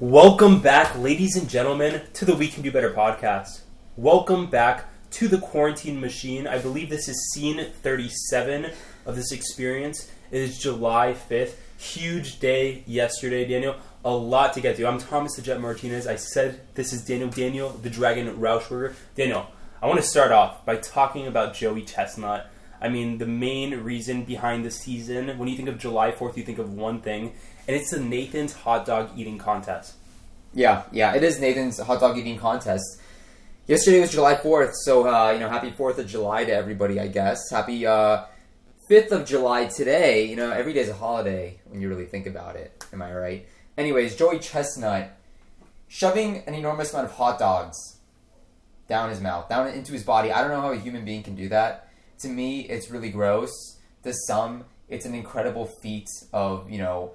Welcome back, ladies and gentlemen, to the We Can Do Better podcast. Welcome back to the quarantine machine. I believe this is scene 37 of this experience. It is July 5th. Huge day yesterday, Daniel. A lot to get to. I'm Thomas the Jet Martinez. I said this is Daniel Daniel, the Dragon Rauschberger. Daniel, I want to start off by talking about Joey Chestnut. I mean, the main reason behind the season, when you think of July 4th, you think of one thing, and it's the Nathan's hot dog eating contest. Yeah, yeah, it is Nathan's hot dog eating contest. Yesterday was July 4th, so, uh, you know, happy 4th of July to everybody, I guess. Happy uh, 5th of July today. You know, every day's a holiday when you really think about it. Am I right? Anyways, Joey Chestnut shoving an enormous amount of hot dogs down his mouth, down into his body. I don't know how a human being can do that. To me, it's really gross. To some, it's an incredible feat of, you know,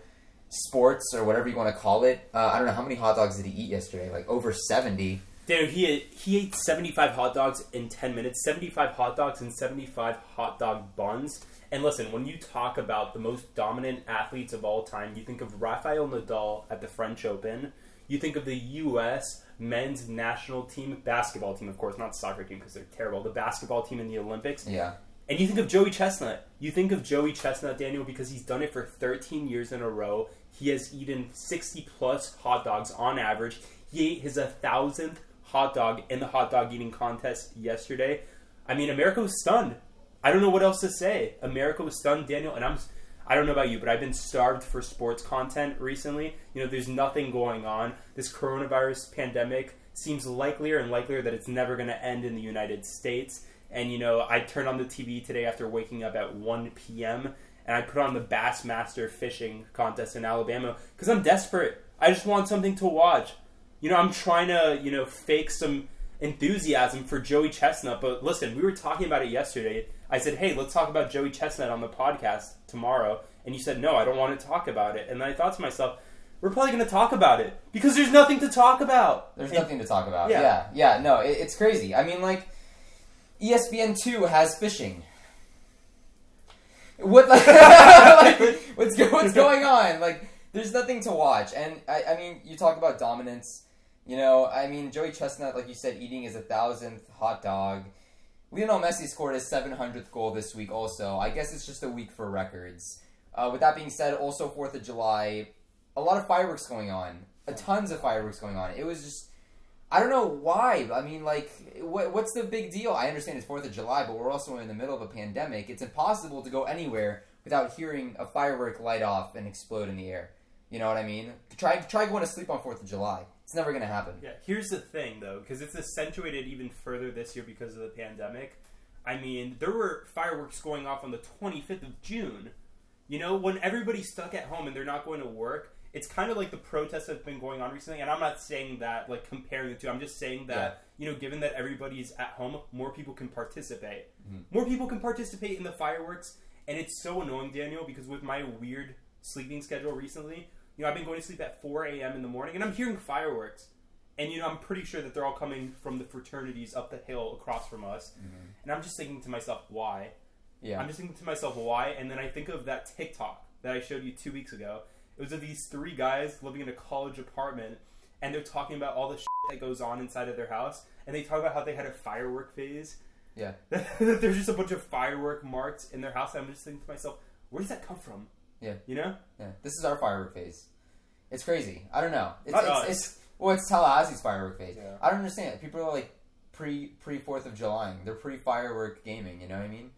sports or whatever you want to call it. Uh, I don't know how many hot dogs did he eat yesterday? Like over seventy. Dude, he ate, he ate 75 hot dogs in 10 minutes, 75 hot dogs and 75 hot dog buns. And listen, when you talk about the most dominant athletes of all time, you think of Rafael Nadal at the French Open. You think of the U.S. men's national team, basketball team, of course, not soccer team because they're terrible. The basketball team in the Olympics. Yeah. And you think of Joey Chestnut. You think of Joey Chestnut, Daniel, because he's done it for 13 years in a row. He has eaten 60 plus hot dogs on average. He ate his 1,000th hot dog in the hot dog eating contest yesterday. I mean, America was stunned. I don't know what else to say. America was stunned, Daniel, and I'm. I don't know about you, but I've been starved for sports content recently. You know, there's nothing going on. This coronavirus pandemic seems likelier and likelier that it's never going to end in the United States. And you know, I turned on the TV today after waking up at 1 p.m. and I put on the Bassmaster fishing contest in Alabama because I'm desperate. I just want something to watch. You know, I'm trying to you know fake some enthusiasm for Joey Chestnut. But listen, we were talking about it yesterday. I said, hey, let's talk about Joey Chestnut on the podcast tomorrow. And you said, no, I don't want to talk about it. And then I thought to myself, we're probably going to talk about it because there's nothing to talk about. There's And- nothing to talk about. Yeah. Yeah, yeah, no, it, it's crazy. I mean, like, E ESPN two has fishing. What like, like what's what's going on? Like, there's nothing to watch, and I, I mean, you talk about dominance. You know, I mean, Joey Chestnut, like you said, eating his a thousandth hot dog. Lionel Messi scored his 700th goal this week. Also, I guess it's just a week for records. Uh, with that being said, also Fourth of July, a lot of fireworks going on, a tons of fireworks going on. It was just, I don't know why. I mean, like, what, what's the big deal? I understand it's Fourth of July, but we're also in the middle of a pandemic. It's impossible to go anywhere without hearing a firework light off and explode in the air. You know what I mean? Try try going to sleep on Fourth of July. It's never gonna happen. Yeah, here's the thing though, because it's accentuated even further this year because of the pandemic. I mean, there were fireworks going off on the 25th of June. You know, when everybody's stuck at home and they're not going to work, it's kind of like the protests that have been going on recently. And I'm not saying that, like, comparing the two. I'm just saying that, you know, given that everybody's at home, more people can participate. Mm-hmm. More people can participate in the fireworks. And it's so annoying, Daniel, because with my weird sleeping schedule recently, you know, I've been going to sleep at 4 a.m. in the morning and I'm hearing fireworks. And, you know, I'm pretty sure that they're all coming from the fraternities up the hill across from us. Mm-hmm. And I'm just thinking to myself, why? Yeah. I'm just thinking to myself, why? And then I think of that TikTok that I showed you two weeks ago. It was of these three guys living in a college apartment, and they're talking about all the shit that goes on inside of their house. And they talk about how they had a firework phase. Yeah. There's just a bunch of firework marks in their house. And I'm just thinking to myself, where does that come from? Yeah. You know? Yeah, this is our firework phase. It's crazy. I don't know. It's, Not it's, us. it's well, it's Tallahassee's firework phase. Yeah. I don't understand. People are like pre pre Fourth of July. They're pre firework gaming. You know what I mean?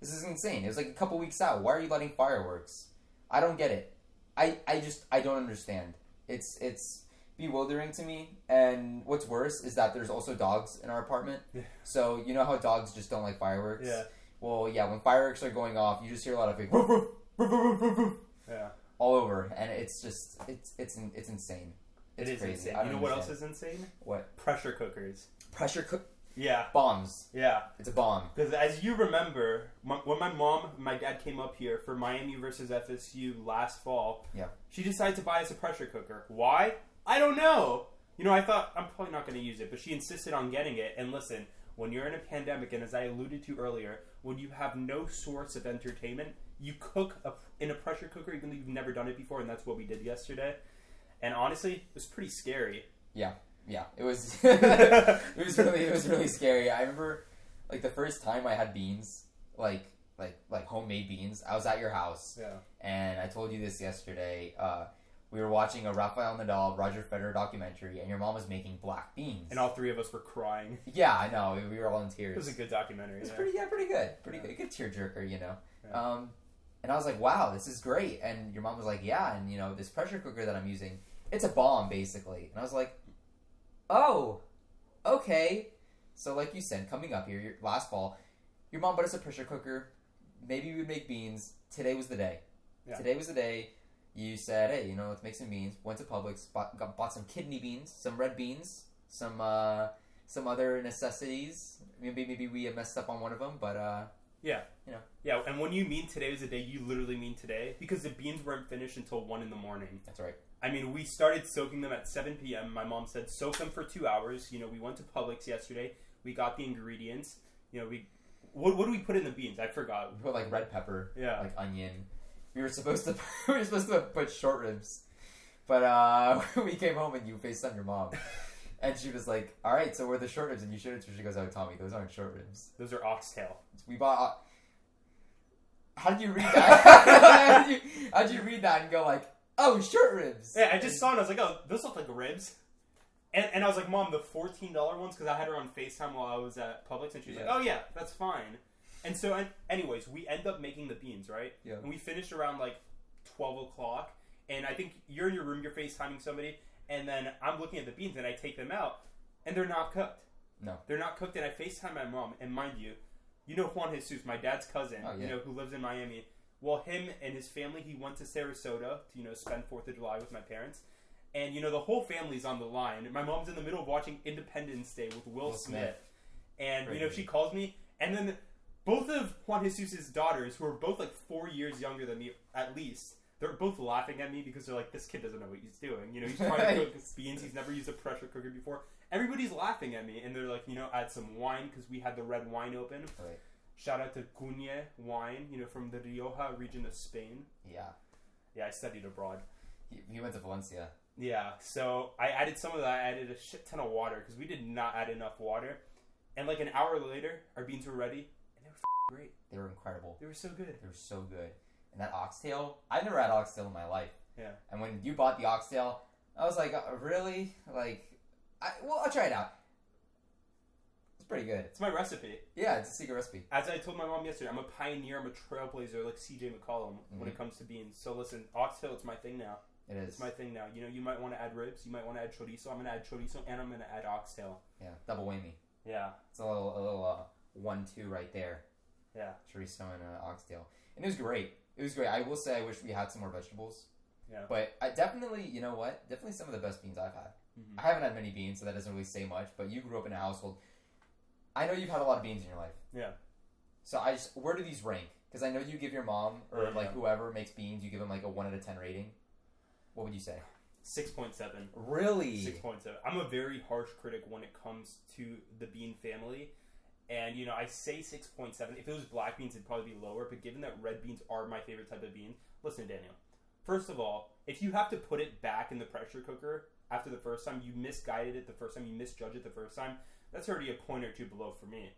This is insane. It was like a couple weeks out. Why are you letting fireworks? I don't get it. I I just I don't understand. It's it's bewildering to me. And what's worse is that there's also dogs in our apartment. Yeah. So you know how dogs just don't like fireworks. Yeah. Well, yeah. When fireworks are going off, you just hear a lot of like, "Woof, woof, woof, woof, woof, woof," Yeah. All over, and it's just it's it's it's insane. It It's crazy. insane. I You don't know what else is insane? What Pressure cookers. pressure cook? Yeah, Bombs. yeah. It's a bomb. Because as you remember, my, when my mom my dad came up here for Miami versus FSU last fall, Yeah. she decided to buy us a pressure cooker. Why? I don't know. You know, I thought I'm probably not going to use it, but she insisted on getting it. And listen, when you're in a pandemic, and as I alluded to earlier, when you have no source of entertainment, you cook a, in a pressure cooker, even though you've never done it before, and that's what we did yesterday. And honestly, it was pretty scary. Yeah, yeah, it was. it was really, it was really scary. I remember, like the first time I had beans, like like like homemade beans. I was at your house, Yeah. and I told you this yesterday. Uh, we were watching a Rafael Nadal, Roger Federer documentary, and your mom was making black beans. And all three of us were crying. yeah, I know. We were all in tears. It was a good documentary. It was yeah. pretty, yeah, pretty good, pretty Yeah. good, good tearjerker, you know. Yeah. Um, and I was like, "Wow, this is great." And your mom was like, "Yeah," and you know, this pressure cooker that I'm using, it's a bomb basically. And I was like, "Oh, okay." So, like you said, coming up here your, last fall, your mom bought us a pressure cooker. Maybe we would make beans. Today was the day. Yeah. Today was the day. You said, "Hey, you know, let's make some beans." Went to Publix, bought, got, bought some kidney beans, some red beans, some uh, some other necessities. Maybe maybe we messed up on one of them, but uh, Yeah. You know. Yeah, and when you mean today was the day, you literally mean today because the beans weren't finished until 1 in the morning. that's right. I mean, we started soaking them at 7 p.m. My mom said soak them for two hours. You know, we went to Publix yesterday. We got the ingredients. You know, we. What, what do we put in the beans? I forgot. We put like red pepper, Yeah. like onion. We were supposed to we were supposed to put short ribs, but uh, we came home and you FaceTimed your mom, and she was like, "All right, so where are the short ribs?" And you showed it to her. She goes, "Oh, Tommy, those aren't short ribs. Those are oxtail. We bought." How did you read that? how, did you, how did you read that and go like, "Oh, short ribs"? Yeah, I just saw it. and I was like, oh, those look like ribs. And, and I was like, Mom, the $14 ones, because I had her on FaceTime while I was at Publix, and she was Yeah. like, oh, yeah, that's fine. And so, and, anyways, we end up making the beans, right? Yeah. And we finished around like 12 o'clock. And I think you're in your room, you're FaceTiming somebody, and then I'm looking at the beans and I take them out, and they're not cooked. No. They're not cooked, and I FaceTime my mom, and mind you, you know Juan Jesus, my dad's cousin, Oh, yeah. you know, who lives in Miami. Well, him and his family, he went to Sarasota to, you know, spend 4th of July with my parents. And, you know, the whole family's on the line. My mom's in the middle of watching Independence Day with Will, Will Smith. Smith. And, you know, Crazy. she calls me, and then both of Juan Jesus' daughters, who are both like four years younger than me, at least, they're both laughing at me because they're like, this kid doesn't know what he's doing. You know, he's trying to cook beans. He's never used a pressure cooker before. Everybody's laughing at me, and they're like, you know, add some wine because we had the red wine open. Right. Shout out to Cune wine, you know, from the Rioja region of Spain. Yeah. Yeah, I studied abroad. He, he went to Valencia. Yeah, so I added some of that. I added a shit ton of water because we did not add enough water. And like an hour later, our beans were ready, and they were f- great. They were incredible. They were so good. They were so good. And that oxtail, I've never had oxtail in my life. Yeah. And when you bought the oxtail, I was like, uh, really? Like, I, well, I'll try it out. It's pretty good. It's my recipe. Yeah, it's a secret recipe. As I told my mom yesterday, I'm a pioneer. I'm a trailblazer, like CJ McCollum when it comes to beans. So listen, oxtail, it's my thing now. It is. It's my thing now. You know, you might want to add ribs. You might want to add chorizo. I'm gonna add chorizo, and I'm gonna add oxtail. yeah, double whammy. Yeah, It's a little, a little uh, one-two right there. yeah, Chorizo and uh, oxtail, and it was great. It was great. I will say, I wish we had some more vegetables. Yeah. But I definitely, you know what? Definitely some of the best beans I've had. Mhm. I haven't had many beans, so that doesn't really say much. But you grew up in a household. I know you've had a lot of beans in your life. Yeah. So I just, where do these rank? Because I know you give your mom or Yeah. like whoever makes beans, you give them like a one out of ten rating. What would you say? six point seven. Really? Six point seven. I'm a very harsh critic when it comes to the bean family, and you know I say six point seven. If it was black beans, it'd probably be lower. But given that red beans are my favorite type of bean, listen, Daniel. First of all, if you have to put it back in the pressure cooker after the first time, you misguided it the first time, you misjudged it the first time. That's already a point or two below for me.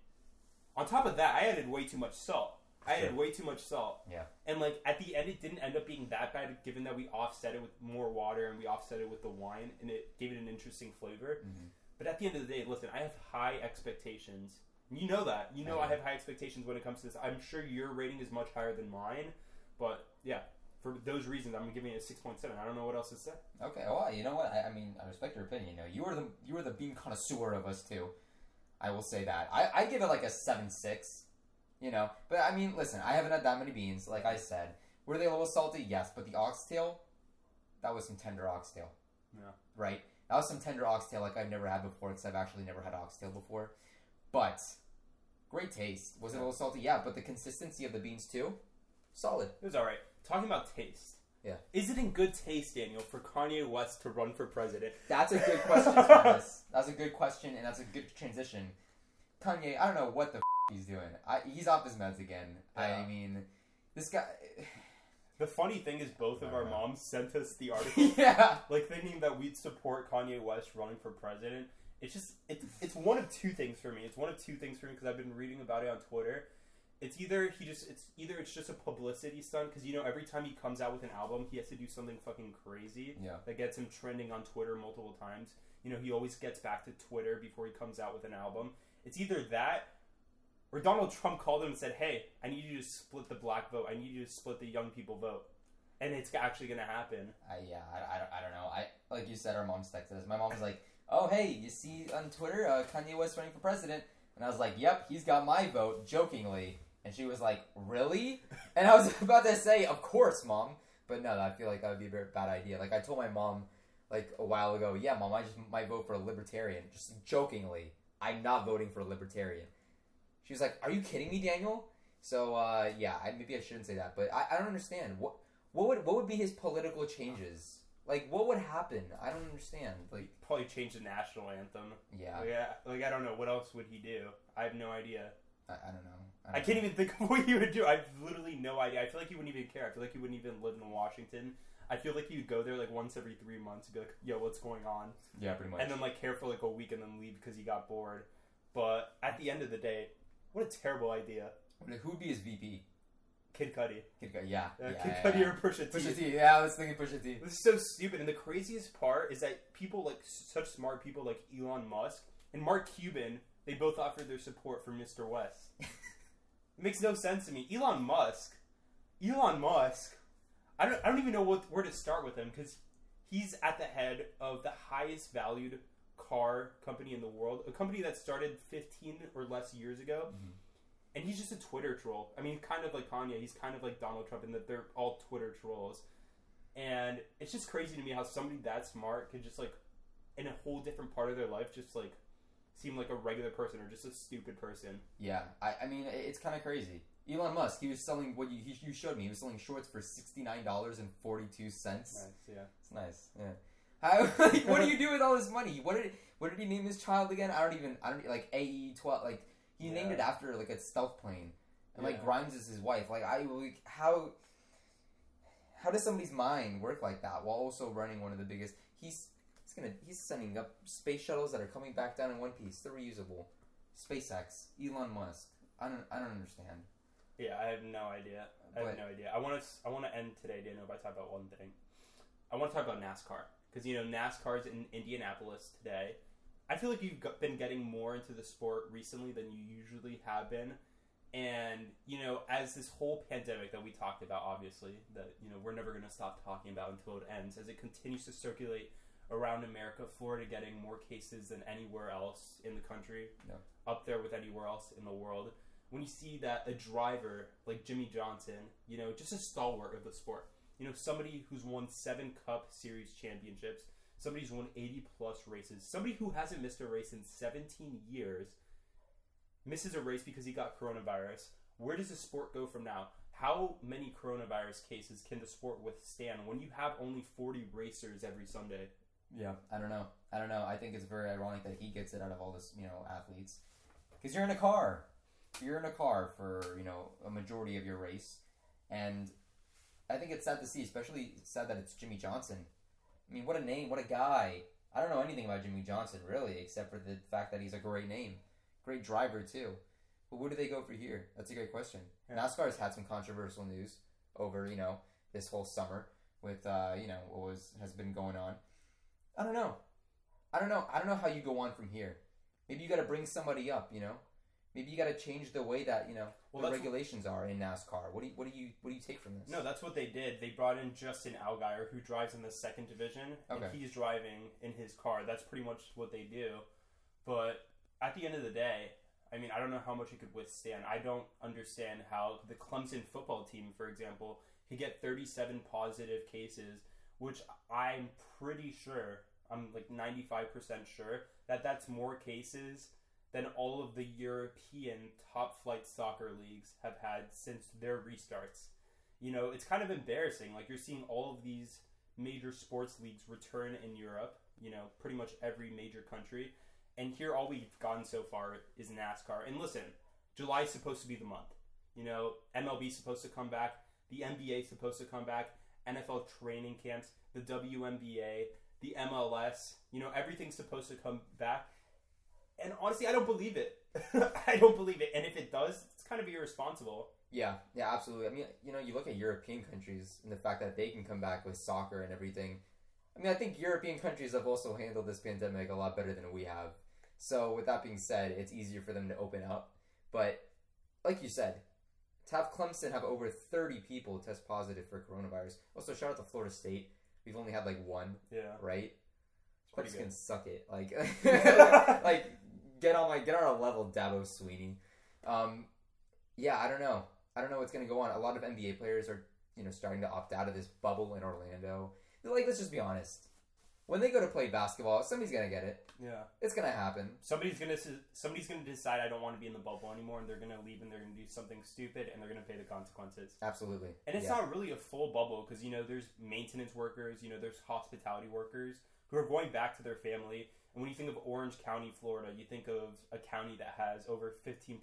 On top of that, I added way too much salt. I added way too much salt. Yeah. And like at the end, it didn't end up being that bad, given that we offset it with more water and we offset it with the wine, and it gave it an interesting flavor. Mhm. But at the end of the day, listen, I have high expectations. You know that. You know I I have high expectations when it comes to this. I'm sure your rating is much higher than mine, but yeah, for those reasons, I'm giving it a six point seven. I don't know what else to say. Okay. Well, you know what? I, I mean, I respect your opinion. You know, you were the you were the bean connoisseur of us too. I will say that. I, I give it like a seven six. You know, but I mean, listen, I haven't had that many beans. Like I said, were they a little salty? Yes, but the oxtail, that was some tender oxtail. Yeah. Right. That was some tender oxtail like I've never had before because I've actually never had oxtail before. but great taste. Was it a little salty? Yeah, but the consistency of the beans too, solid. It was all right. Talking about taste. Yeah. Is it in good taste, Daniel, for Kanye West to run for president? That's a good question, Thomas. That's a good question, and that's a good transition. Kanye, I don't know what the f- he's doing. I, he's off his meds again. I mean, this guy. The funny thing is, both of our moms sent us the article, yeah. like thinking that we'd support Kanye West running for president. It's just it's it's one of two things for me. It's one of two things for me because I've been reading about it on Twitter. It's either he just it's either it's just a publicity stunt because you know every time he comes out with an album he has to do something fucking crazy Yeah. that gets him trending on Twitter multiple times. You know he always gets back to Twitter before he comes out with an album. It's either that or Donald Trump called him and said, "Hey, I need you to split the black vote. I need you to split the young people vote." And it's actually going to happen. I, yeah, I, I, don't- I don't know. I like you said, our mom's texted us. My mom was like, "Oh, hey, you see on Twitter, uh, Kanye West running for president?" And I was like, "Yep, he's got my vote," jokingly. And she was like, "Really?" And I was about to say, "Of course, mom," but no, I feel like that would be a bad idea. Like I told my mom like a while ago, "Yeah, mom, I just might vote for a libertarian," just jokingly. I'm not voting for a libertarian. She was like, "Are you kidding me, Daniel?" So uh, yeah, I, maybe I shouldn't say that, but I, I don't understand what what would what would be his political changes? Like what would happen? I don't understand. Like Probably change the national anthem. yeah, Yeah, like I don't know what else would he do. I have no idea. I, I don't know. I can't even think of what he would do. I have literally no idea. I feel like he wouldn't even care. I feel like he wouldn't even live in Washington. I feel like would go there like once every three months and be like, "Yo, what's going on?" Yeah, pretty much. and then like care for like a week and then leave because he got bored. But at the end of the day, what a terrible idea. Who would be his VP? Kid Cudi. Kid Cudi, yeah, Uh, yeah, Kid yeah, Cudi yeah. or Pusha T. Pusha T. Yeah, I was thinking Pusha T. This is so stupid. And the craziest part is that people like such smart people like Elon Musk and Mark Cuban, they both offered their support for Mr. West. It makes no sense to me. Elon Musk, Elon Musk. I don't. I don't even know what where to start with him because he's at the head of the highest valued car company in the world, a company that started 15 or less years ago. Mhm. And he's just a Twitter troll. I mean, kind of like Kanye. He's kind of like Donald Trump in that they're all Twitter trolls. And it's just crazy to me how somebody that smart could just like, in a whole different part of their life, just like seem like a regular person or just a stupid person. Yeah, I, I mean, it's kind of crazy. Elon Musk, he was selling what you he, you showed me. He was selling shorts for sixty nine dollars and forty two cents. Nice, yeah. It's nice. Yeah. How, like, what do you do with all this money? What did what did he name his child again? I don't even. I don't like AE twelve. Like he named it after like a stealth plane, and like Grimes is his wife. Like I like how. How does somebody's mind work like that while also running one of the biggest? He's he's gonna he's sending up space shuttles that are coming back down in one piece. They're reusable. SpaceX, Elon Musk. I don't I don't understand. Yeah, I have no idea. I have no idea. I want to. I want to end today, Daniel, by talking about one thing. I want to talk about NASCAR because you know NASCAR's in Indianapolis today. I feel like you've got- been getting more into the sport recently than you usually have been, and you know, as this whole pandemic that we talked about, obviously that you know we're never going to stop talking about until it ends, as it continues to circulate around America, Florida getting more cases than anywhere else in the country, Yeah. up there with anywhere else in the world when you see that a driver like Jimmie Johnson, you know, just a stalwart of the sport, you know, somebody who's won seven Cup Series championships, somebody who's won 80 plus races, somebody who hasn't missed a race in 17 years, misses a race because he got coronavirus. Where does the sport go from now? How many coronavirus cases can the sport withstand when you have only 40 racers every Sunday? Yeah, I don't know. I don't know. I think it's very ironic that he gets it out of all this, you know, athletes. Because you're in a car. You're in a car for, you know, a majority of your race. And I think it's sad to see, especially sad that it's Jimmie Johnson. I mean, what a name, what a guy. I don't know anything about Jimmie Johnson, really, except for the fact that he's a great name. Great driver, too. But where do they go for here? That's a great question. Yeah. NASCAR has had some controversial news over, you know, this whole summer with, uh, you know, what was has been going on. I don't know. I don't know. I don't know how you go on from here. Maybe you got to bring somebody up. You know, maybe you got to change the way that you know Well, the regulations are in NASCAR. What do you what do you what do you take from this? No, that's what they did. They brought in Justin Allgaier, who drives in the second division, Okay. and he's driving in his car. That's pretty much what they do. But at the end of the day, I mean, I don't know how much it could withstand. I don't understand how the Clemson football team, for example, could get 37 positive cases, which I'm pretty sure, I'm like 95% sure, that that's more cases than all of the European top flight soccer leagues have had since their restarts. You know, it's kind of embarrassing. Like you're seeing all of these major sports leagues return in Europe, you know, pretty much every major country. And here all we've gotten so far is NASCAR. And listen, July is supposed to be the month. You know, MLB's supposed to come back, the NBA's supposed to come back, NFL training camps, the WNBA, the MLS, you know, everything's supposed to come back. And honestly, I don't believe it. I don't believe it. And if it does, it's kind of irresponsible. Yeah, yeah, absolutely. I mean, you know, you look at European countries and the fact that they can come back with soccer and everything. I mean, I think European countries have also handled this pandemic a lot better than we have. So, with that being said, it's easier for them to open up. But, like you said, to have Clemson have over 30 people test positive for coronavirus. Also, shout out to Florida State. We've only had like one, Yeah. right? Clemson can suck it. Like, like get on my get on our level, Dabo Swinney. Um, yeah, I don't know. I don't know what's gonna go on. A lot of NBA players are you know starting to opt out of this bubble in Orlando. Like, let's just be honest. When they go to play basketball, somebody's gonna get it. Yeah. It's gonna happen. Somebody's gonna somebody's gonna decide I don't want to be in the bubble anymore, and they're gonna leave, and they're gonna do something stupid, and they're gonna pay the consequences. Absolutely. And it's Yeah. not really a full bubble because you know there's maintenance workers, you know there's hospitality workers who are going back to their family. And when you think of Orange County, Florida, you think of a county that has over 15%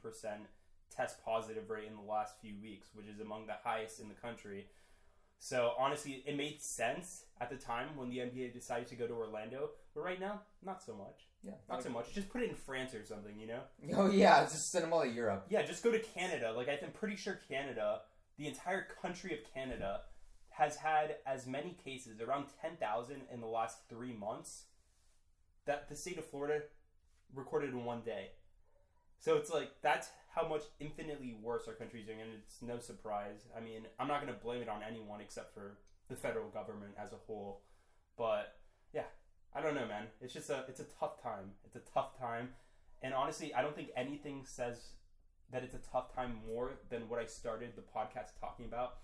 test positive rate in the last few weeks, which is among the highest in the country. So honestly, it made sense at the time when the NBA decided to go to Orlando, but right now, not so much. Yeah. Not so much. Just put it in France or something, you know? Oh yeah, just send them all to Europe. Yeah, just go to Canada. Like I'm pretty sure Canada, the entire country of Canada, has had as many cases, around ten thousand in the last three months, that the state of Florida recorded in one day. So it's like that's how much infinitely worse our country's doing, and it's no surprise. I mean, I'm not going to blame it on anyone except for the federal government as a whole. But yeah, I don't know, man. It's just a it's a tough time. It's a tough time, and honestly, I don't think anything says that it's a tough time more than what I started the podcast talking about,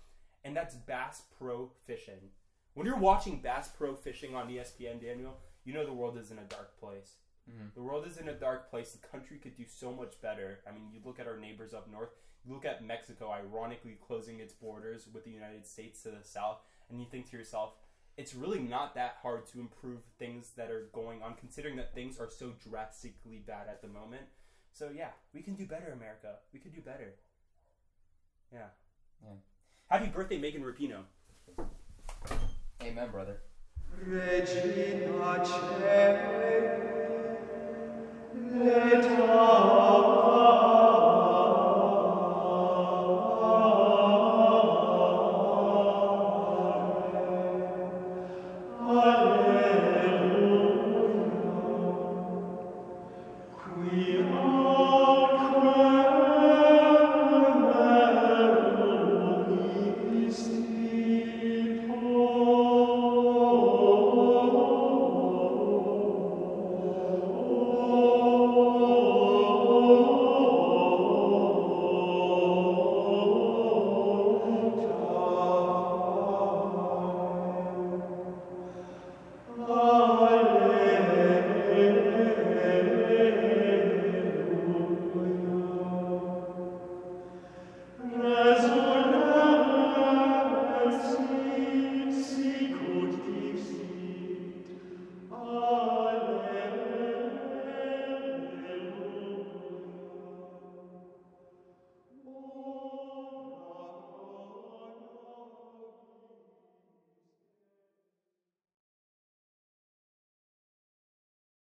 and that's bass pro fishing. When you're watching bass pro fishing on ESPN, Daniel, you know the world is in a dark place. Mm-hmm. The world is in a dark place. The country could do so much better. I mean, you look at our neighbors up north. You look at Mexico, ironically closing its borders with the United States to the south, and you think to yourself, it's really not that hard to improve things that are going on, considering that things are so drastically bad at the moment. So yeah, we can do better, America. We can do better. Yeah. Yeah. Happy birthday, Megan Rapinoe. Amen, brother. Regina Leta